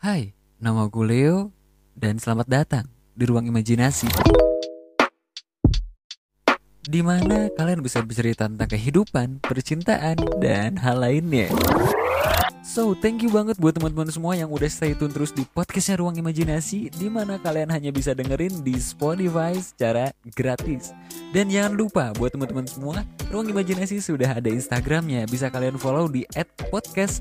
Hai, nama gue Leo dan selamat datang di ruang imajinasi. Di mana kalian bisa bercerita tentang kehidupan, percintaan, dan hal lainnya. So, thank you banget buat teman-teman semua yang udah stay tune terus di podcastnya Ruang Imajinasi di mana kalian hanya bisa dengerin di Spotify secara gratis. Dan jangan lupa buat teman-teman semua, Ruang Imajinasi sudah ada Instagramnya. Bisa kalian follow di @podcast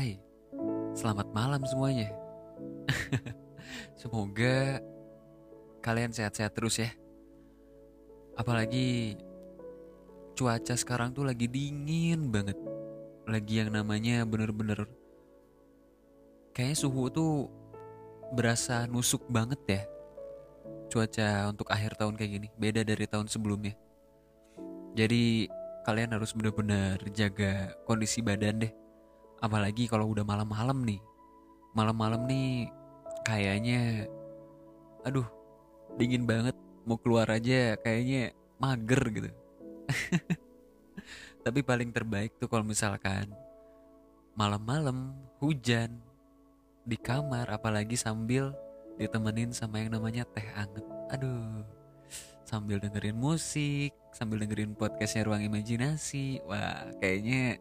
Hai, selamat malam semuanya. Semoga kalian sehat-sehat terus ya. Apalagi cuaca sekarang tuh lagi dingin banget. Lagi yang namanya bener-bener kayaknya suhu tuh berasa nusuk banget ya. Cuaca untuk akhir tahun kayak gini beda dari tahun sebelumnya. Jadi kalian harus bener-bener jaga kondisi badan deh apalagi kalau udah malam-malam nih. Malam-malam nih kayaknya aduh dingin banget. Mau keluar aja kayaknya mager gitu. Tapi paling terbaik tuh kalau misalkan malam-malam hujan di kamar apalagi sambil ditemenin sama yang namanya teh anget. Aduh sambil dengerin musik sambil dengerin podcastnya ruang imajinasi. Wah kayaknya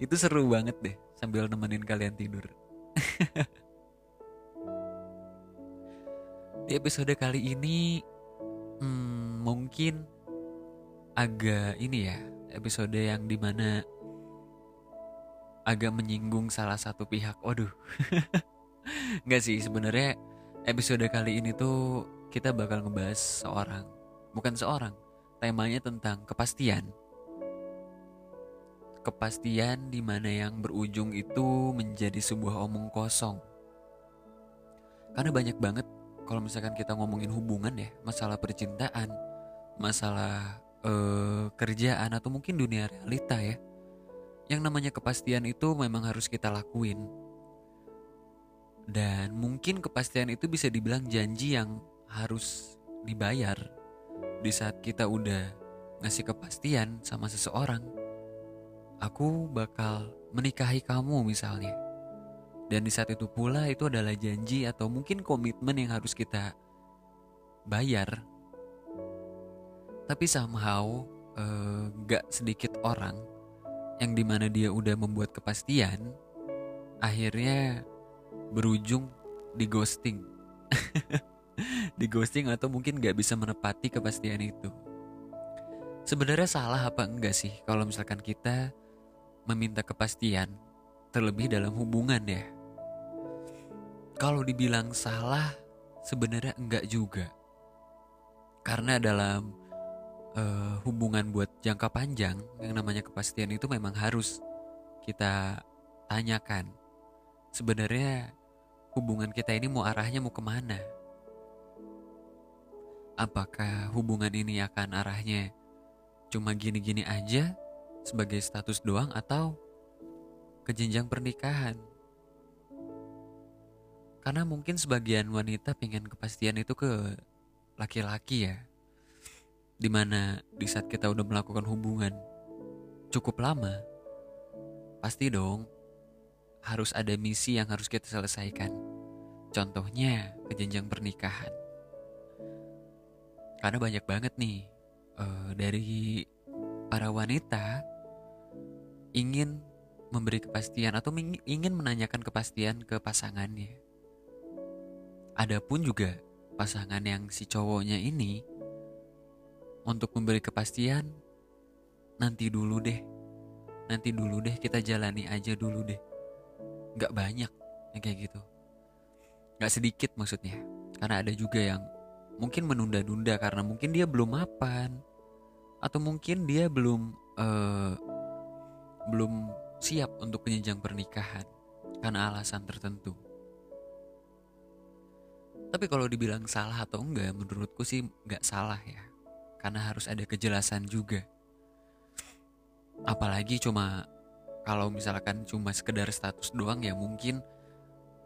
itu seru banget deh sambil nemenin kalian tidur. Di episode kali ini hmm, mungkin agak ini ya episode yang di mana agak menyinggung salah satu pihak. Waduh, nggak sih sebenarnya episode kali ini tuh kita bakal ngebahas seorang, bukan seorang, temanya tentang kepastian kepastian di mana yang berujung itu menjadi sebuah omong kosong. Karena banyak banget kalau misalkan kita ngomongin hubungan ya, masalah percintaan, masalah eh, kerjaan atau mungkin dunia realita ya. Yang namanya kepastian itu memang harus kita lakuin. Dan mungkin kepastian itu bisa dibilang janji yang harus dibayar di saat kita udah ngasih kepastian sama seseorang aku bakal menikahi kamu misalnya. Dan di saat itu pula itu adalah janji atau mungkin komitmen yang harus kita bayar. Tapi somehow uh, gak sedikit orang yang di mana dia udah membuat kepastian, akhirnya berujung di ghosting. di ghosting atau mungkin gak bisa menepati kepastian itu. Sebenarnya salah apa enggak sih kalau misalkan kita meminta kepastian, terlebih dalam hubungan ya. Kalau dibilang salah, sebenarnya enggak juga. Karena dalam uh, hubungan buat jangka panjang, yang namanya kepastian itu memang harus kita tanyakan. Sebenarnya hubungan kita ini mau arahnya mau ke mana? Apakah hubungan ini akan arahnya cuma gini-gini aja sebagai status doang atau ke jenjang pernikahan. Karena mungkin sebagian wanita pengen kepastian itu ke laki-laki ya. Di mana di saat kita udah melakukan hubungan cukup lama, pasti dong harus ada misi yang harus kita selesaikan. Contohnya ke jenjang pernikahan. Karena banyak banget nih uh, dari para wanita ingin memberi kepastian atau ingin menanyakan kepastian ke pasangannya. Adapun juga pasangan yang si cowoknya ini untuk memberi kepastian nanti dulu deh. Nanti dulu deh kita jalani aja dulu deh. Gak banyak yang kayak gitu. Gak sedikit maksudnya. Karena ada juga yang mungkin menunda-nunda karena mungkin dia belum mapan. Atau mungkin dia belum uh, belum siap untuk penjenjang pernikahan karena alasan tertentu. Tapi kalau dibilang salah atau enggak, menurutku sih enggak salah ya. karena harus ada kejelasan juga. Apalagi cuma kalau misalkan cuma sekedar status doang ya mungkin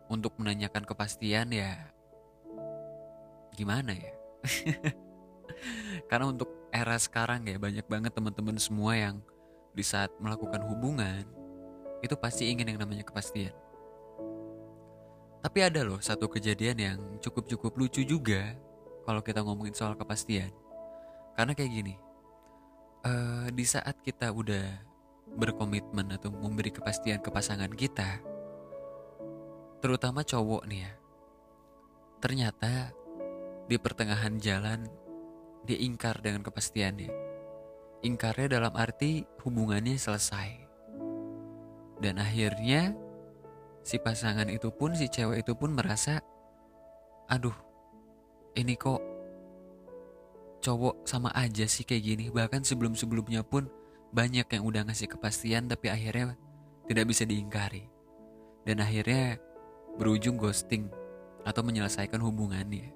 untuk menanyakan kepastian ya gimana ya. karena untuk era sekarang ya banyak banget teman-teman semua yang di saat melakukan hubungan itu pasti ingin yang namanya kepastian. Tapi ada loh satu kejadian yang cukup-cukup lucu juga kalau kita ngomongin soal kepastian. Karena kayak gini, uh, di saat kita udah berkomitmen atau memberi kepastian ke pasangan kita, terutama cowok nih ya, ternyata di pertengahan jalan dia ingkar dengan kepastiannya. Ingkarnya dalam arti hubungannya selesai. Dan akhirnya si pasangan itu pun si cewek itu pun merasa aduh ini kok cowok sama aja sih kayak gini bahkan sebelum-sebelumnya pun banyak yang udah ngasih kepastian tapi akhirnya tidak bisa diingkari dan akhirnya berujung ghosting atau menyelesaikan hubungannya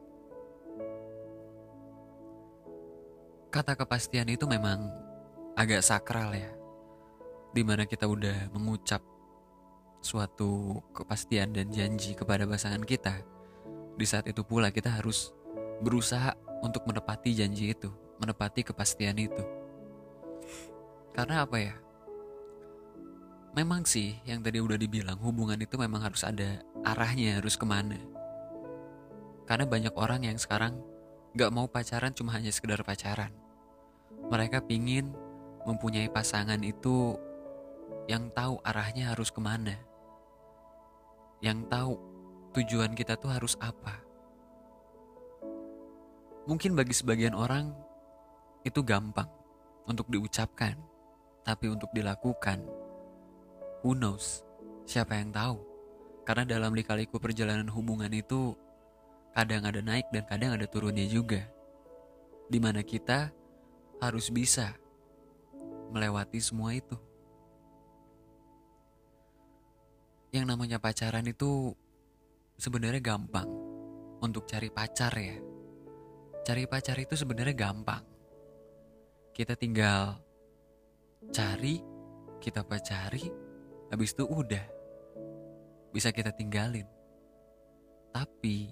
kata kepastian itu memang agak sakral ya di mana kita udah mengucap suatu kepastian dan janji kepada pasangan kita, di saat itu pula kita harus berusaha untuk menepati janji itu, menepati kepastian itu. Karena apa ya? Memang sih yang tadi udah dibilang hubungan itu memang harus ada arahnya harus ke mana. Karena banyak orang yang sekarang gak mau pacaran cuma hanya sekedar pacaran. Mereka pingin mempunyai pasangan itu yang tahu arahnya harus ke mana yang tahu tujuan kita tuh harus apa. Mungkin bagi sebagian orang itu gampang untuk diucapkan, tapi untuk dilakukan, who knows? Siapa yang tahu? Karena dalam lika-liku perjalanan hubungan itu kadang ada naik dan kadang ada turunnya juga. Di mana kita harus bisa melewati semua itu. yang namanya pacaran itu sebenarnya gampang untuk cari pacar ya. Cari pacar itu sebenarnya gampang. Kita tinggal cari, kita pacari, habis itu udah. Bisa kita tinggalin. Tapi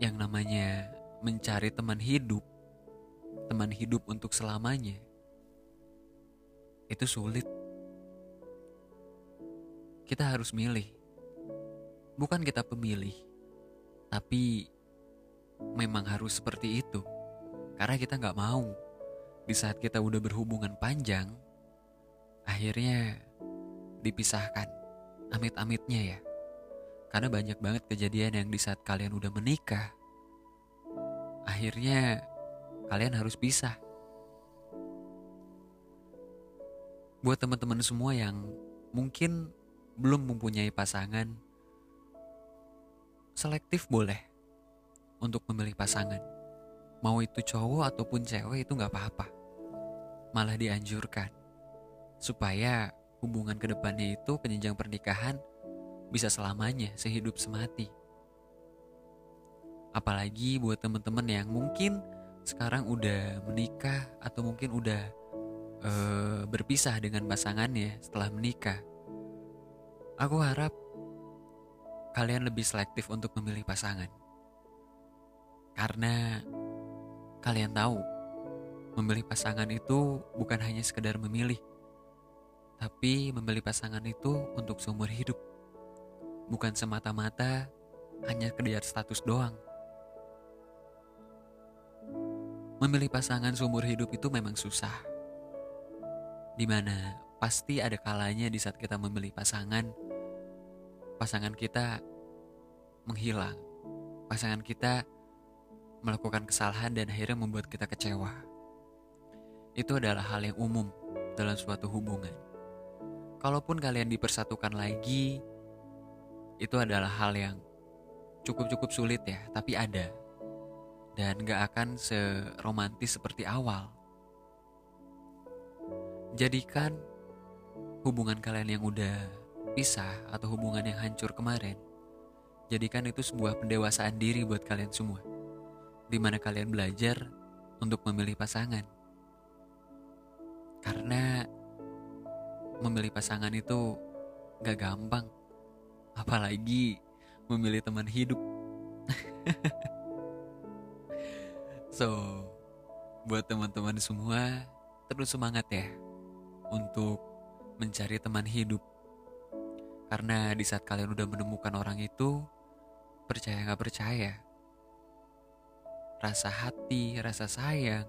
yang namanya mencari teman hidup, teman hidup untuk selamanya, itu sulit kita harus milih. Bukan kita pemilih, tapi memang harus seperti itu. Karena kita nggak mau di saat kita udah berhubungan panjang, akhirnya dipisahkan. Amit-amitnya ya. Karena banyak banget kejadian yang di saat kalian udah menikah, akhirnya kalian harus pisah. Buat teman-teman semua yang mungkin belum mempunyai pasangan, selektif boleh untuk memilih pasangan. Mau itu cowok ataupun cewek itu nggak apa-apa. Malah dianjurkan. Supaya hubungan ke depannya itu penjenjang pernikahan bisa selamanya sehidup semati. Apalagi buat teman-teman yang mungkin sekarang udah menikah atau mungkin udah uh, berpisah dengan pasangannya setelah menikah. Aku harap kalian lebih selektif untuk memilih pasangan. Karena kalian tahu, memilih pasangan itu bukan hanya sekedar memilih, tapi memilih pasangan itu untuk seumur hidup. Bukan semata-mata hanya kejar status doang. Memilih pasangan seumur hidup itu memang susah. Di mana pasti ada kalanya di saat kita memilih pasangan, pasangan kita menghilang. Pasangan kita melakukan kesalahan dan akhirnya membuat kita kecewa. Itu adalah hal yang umum dalam suatu hubungan. Kalaupun kalian dipersatukan lagi, itu adalah hal yang cukup-cukup sulit ya, tapi ada. Dan gak akan seromantis seperti awal. Jadikan hubungan kalian yang udah pisah atau hubungan yang hancur kemarin, jadikan itu sebuah pendewasaan diri buat kalian semua. Di mana kalian belajar untuk memilih pasangan. Karena memilih pasangan itu gak gampang. Apalagi memilih teman hidup. so, buat teman-teman semua, terus semangat ya untuk mencari teman hidup. Karena di saat kalian udah menemukan orang itu, percaya gak percaya, rasa hati, rasa sayang,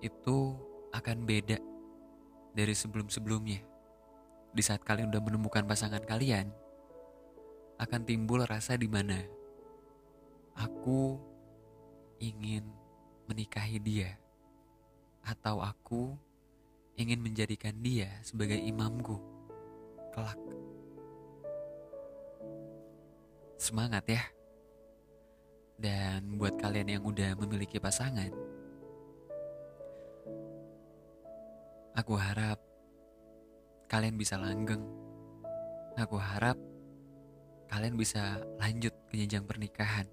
itu akan beda dari sebelum-sebelumnya. Di saat kalian udah menemukan pasangan kalian, akan timbul rasa di mana aku ingin menikahi dia, atau aku ingin menjadikan dia sebagai imamku kelak. Semangat ya! Dan buat kalian yang udah memiliki pasangan, Aku harap kalian bisa langgeng. Aku harap kalian bisa lanjut ke jenjang pernikahan.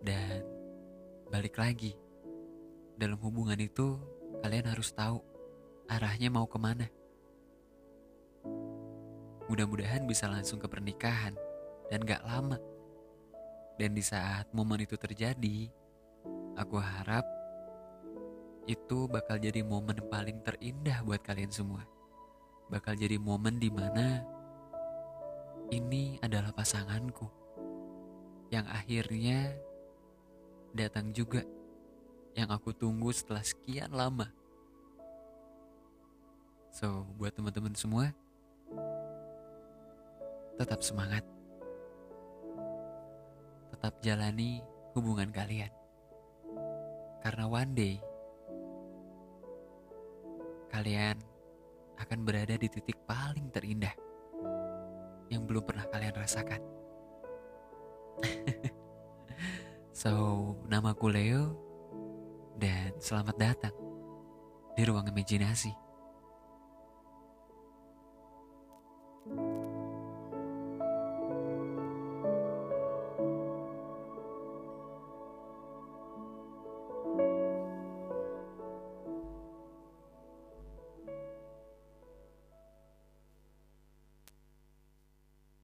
Dan balik lagi, dalam hubungan itu kalian harus tahu arahnya mau ke mana. Mudah-mudahan bisa langsung ke pernikahan dan gak lama. Dan di saat momen itu terjadi, aku harap itu bakal jadi momen paling terindah buat kalian semua. Bakal jadi momen di mana ini adalah pasanganku yang akhirnya datang juga yang aku tunggu setelah sekian lama. So, buat teman-teman semua, tetap semangat. Tetap jalani hubungan kalian. Karena one day kalian akan berada di titik paling terindah yang belum pernah kalian rasakan. so, namaku Leo dan selamat datang di ruang imajinasi.